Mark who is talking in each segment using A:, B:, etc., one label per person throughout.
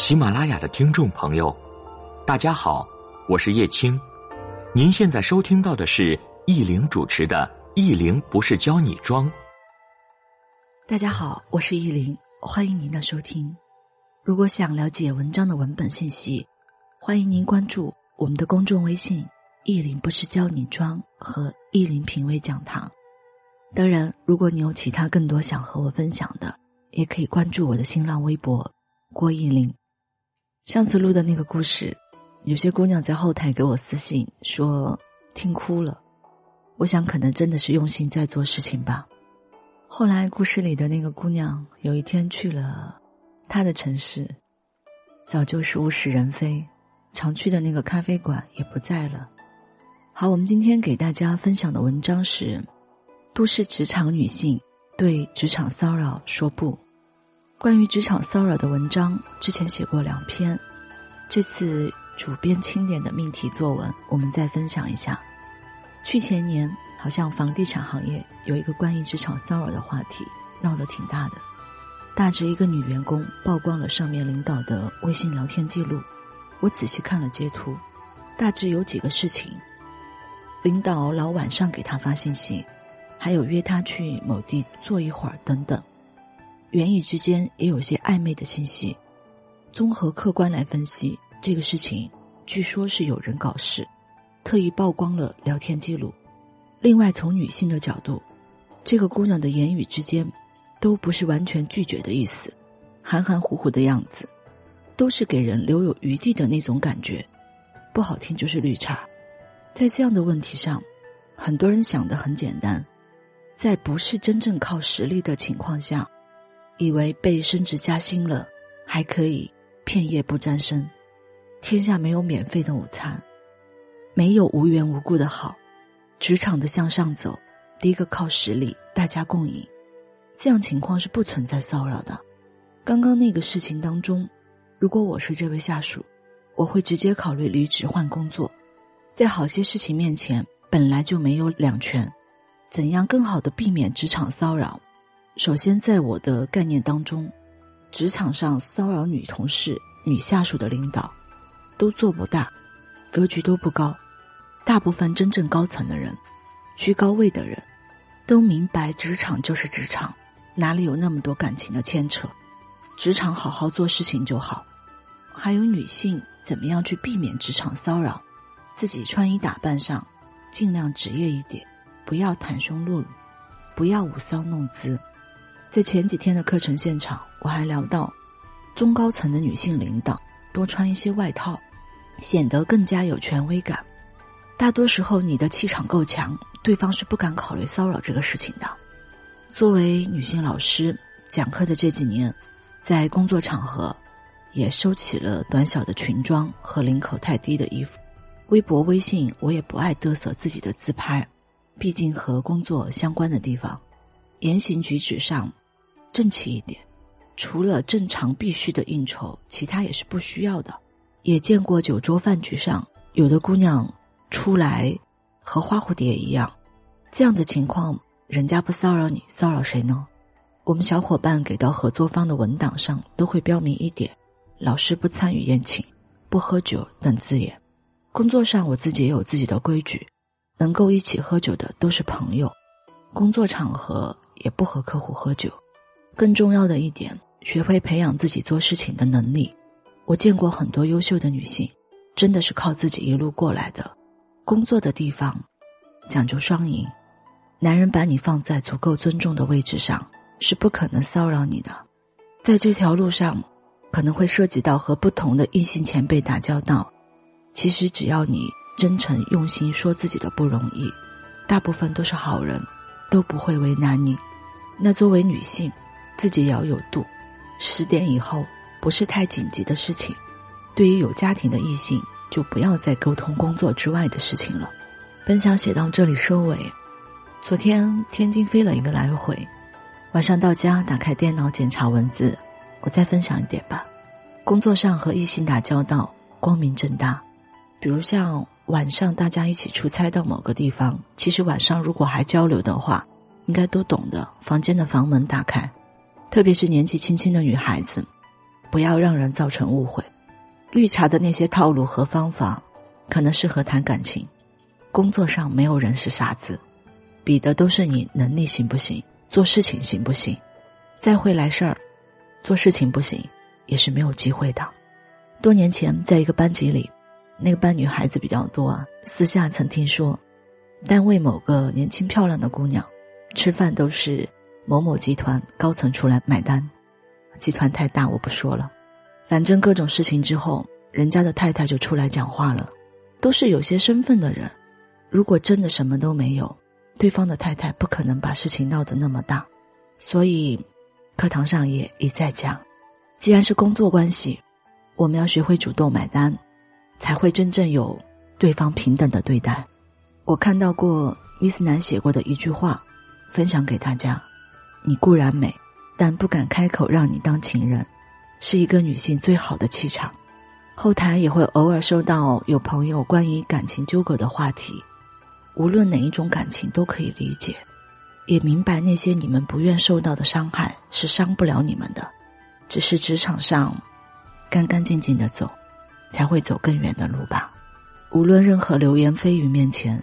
A: 喜马拉雅的听众朋友，大家好，我是叶青。您现在收听到的是易玲主持的《易玲不是教你装》。
B: 大家好，我是易玲，欢迎您的收听。如果想了解文章的文本信息，欢迎您关注我们的公众微信“易玲不是教你装”和“易玲品味讲堂”。当然，如果你有其他更多想和我分享的，也可以关注我的新浪微博“郭易玲”。上次录的那个故事，有些姑娘在后台给我私信说听哭了。我想可能真的是用心在做事情吧。后来故事里的那个姑娘有一天去了她的城市，早就是物是人非，常去的那个咖啡馆也不在了。好，我们今天给大家分享的文章是。都市职场女性对职场骚扰说不。关于职场骚扰的文章，之前写过两篇，这次主编清点的命题作文，我们再分享一下。去前年，好像房地产行业有一个关于职场骚扰的话题，闹得挺大的。大致一个女员工曝光了上面领导的微信聊天记录，我仔细看了截图，大致有几个事情：领导老晚上给她发信息。还有约他去某地坐一会儿等等，言语之间也有些暧昧的信息。综合客观来分析这个事情，据说是有人搞事，特意曝光了聊天记录。另外，从女性的角度，这个姑娘的言语之间，都不是完全拒绝的意思，含含糊糊的样子，都是给人留有余地的那种感觉，不好听就是绿茶。在这样的问题上，很多人想的很简单。在不是真正靠实力的情况下，以为被升职加薪了，还可以片叶不沾身。天下没有免费的午餐，没有无缘无故的好。职场的向上走，第一个靠实力，大家共赢。这样情况是不存在骚扰的。刚刚那个事情当中，如果我是这位下属，我会直接考虑离职换工作。在好些事情面前，本来就没有两全。怎样更好的避免职场骚扰？首先，在我的概念当中，职场上骚扰女同事、女下属的领导，都做不大，格局都不高。大部分真正高层的人、居高位的人，都明白职场就是职场，哪里有那么多感情的牵扯？职场好好做事情就好。还有女性怎么样去避免职场骚扰？自己穿衣打扮上，尽量职业一点。不要袒胸露乳，不要舞骚弄姿。在前几天的课程现场，我还聊到，中高层的女性领导多穿一些外套，显得更加有权威感。大多时候，你的气场够强，对方是不敢考虑骚扰这个事情的。作为女性老师，讲课的这几年，在工作场合，也收起了短小的裙装和领口太低的衣服。微博、微信，我也不爱嘚瑟自己的自拍。毕竟和工作相关的地方，言行举止上正气一点。除了正常必须的应酬，其他也是不需要的。也见过酒桌饭局上有的姑娘出来和花蝴蝶一样，这样的情况，人家不骚扰你，骚扰谁呢？我们小伙伴给到合作方的文档上都会标明一点：老师不参与宴请，不喝酒等字眼。工作上我自己也有自己的规矩。能够一起喝酒的都是朋友，工作场合也不和客户喝酒。更重要的一点，学会培养自己做事情的能力。我见过很多优秀的女性，真的是靠自己一路过来的。工作的地方讲究双赢，男人把你放在足够尊重的位置上，是不可能骚扰你的。在这条路上，可能会涉及到和不同的异性前辈打交道。其实只要你。真诚用心说自己的不容易，大部分都是好人，都不会为难你。那作为女性，自己也要有度。十点以后不是太紧急的事情，对于有家庭的异性，就不要再沟通工作之外的事情了。本想写到这里收尾。昨天天津飞了一个来回，晚上到家打开电脑检查文字，我再分享一点吧。工作上和异性打交道，光明正大，比如像。晚上大家一起出差到某个地方，其实晚上如果还交流的话，应该都懂的。房间的房门打开，特别是年纪轻轻的女孩子，不要让人造成误会。绿茶的那些套路和方法，可能适合谈感情。工作上没有人是傻子，比的都是你能力行不行，做事情行不行。再会来事儿，做事情不行，也是没有机会的。多年前，在一个班级里，那个班女孩子比较多啊。私下曾听说，单位某个年轻漂亮的姑娘，吃饭都是某某集团高层出来买单。集团太大，我不说了。反正各种事情之后，人家的太太就出来讲话了，都是有些身份的人。如果真的什么都没有，对方的太太不可能把事情闹得那么大，所以课堂上也一再讲，既然是工作关系，我们要学会主动买单，才会真正有对方平等的对待。我看到过 Miss 南写过的一句话，分享给大家：你固然美，但不敢开口让你当情人，是一个女性最好的气场。后台也会偶尔收到有朋友关于感情纠葛的话题。无论哪一种感情都可以理解，也明白那些你们不愿受到的伤害是伤不了你们的，只是职场上干干净净的走，才会走更远的路吧。无论任何流言蜚语面前，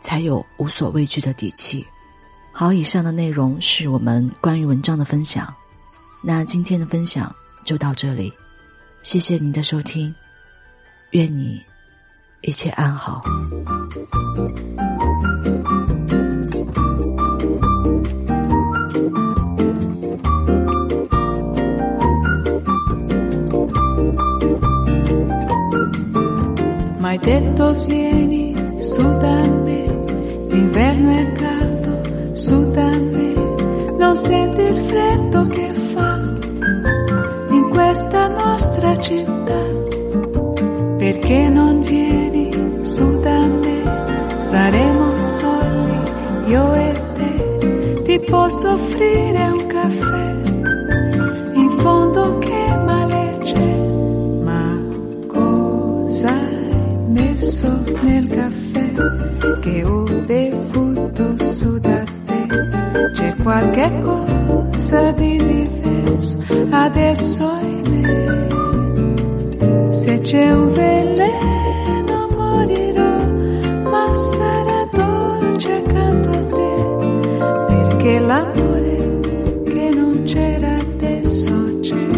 B: 才有无所畏惧的底气。好，以上的内容是我们关于文章的分享，那今天的分享就到这里，谢谢您的收听，愿你一切安好。
C: Mai detto vieni su da me, l'inverno è senti il freddo che fa in questa nostra città, perché non vieni su da me, saremo soli io e te, ti posso offrire un caffè, qualche cosa di diverso adesso in me. Se c'è un veleno morirò, ma sarà dolce accanto a te. Perché l'amore che non c'era adesso c'è.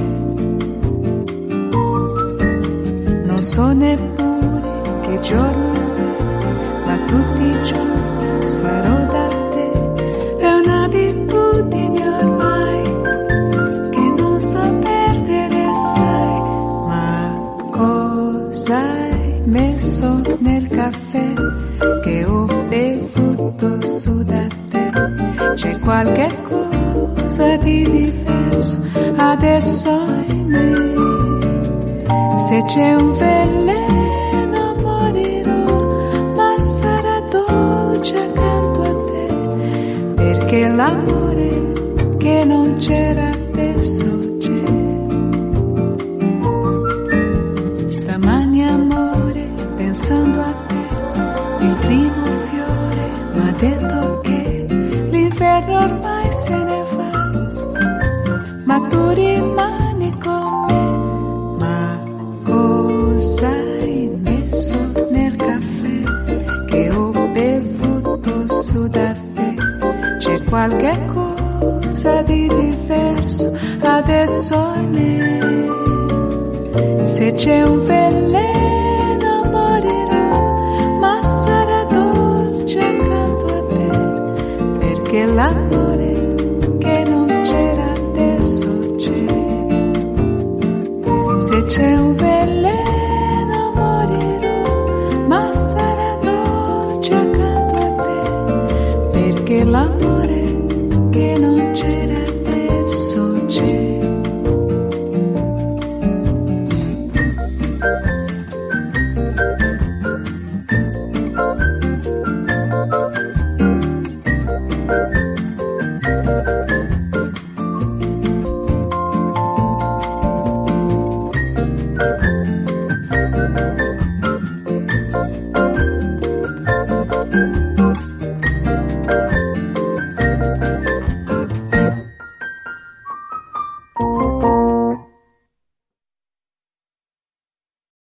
C: Non so neppure che giorno è, ma tutti i giorni sarò C'è qualche cosa di diverso adesso in me. Se c'è un veleno morirò, ma sarà dolce accanto a te, perché l'amore che non c'era qualche cosa di diverso adesso in me. Se c'è un veleno morirò, ma sarà dolce accanto a te, perché l'amore